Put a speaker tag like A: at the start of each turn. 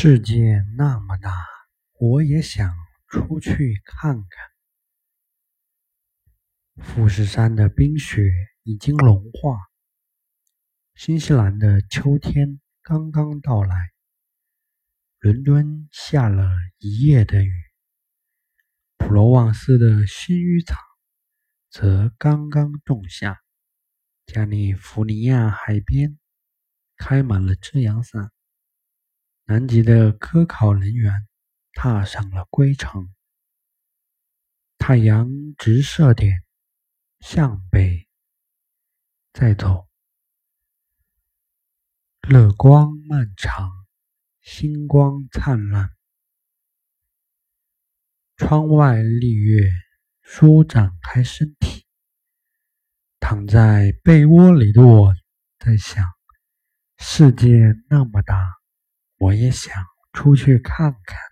A: 世界那么大，我也想出去看看。富士山的冰雪已经融化，新西兰的秋天刚刚到来，伦敦下了一夜的雨，普罗旺斯的薰衣草则刚刚种下，加利福尼亚海边开满了遮阳伞。南极的科考人员踏上了归程，太阳直射点向北，再走，乐光漫长，星光灿烂，窗外丽月舒展开身体，躺在被窝里的我在想：世界那么大。我也想出去看看。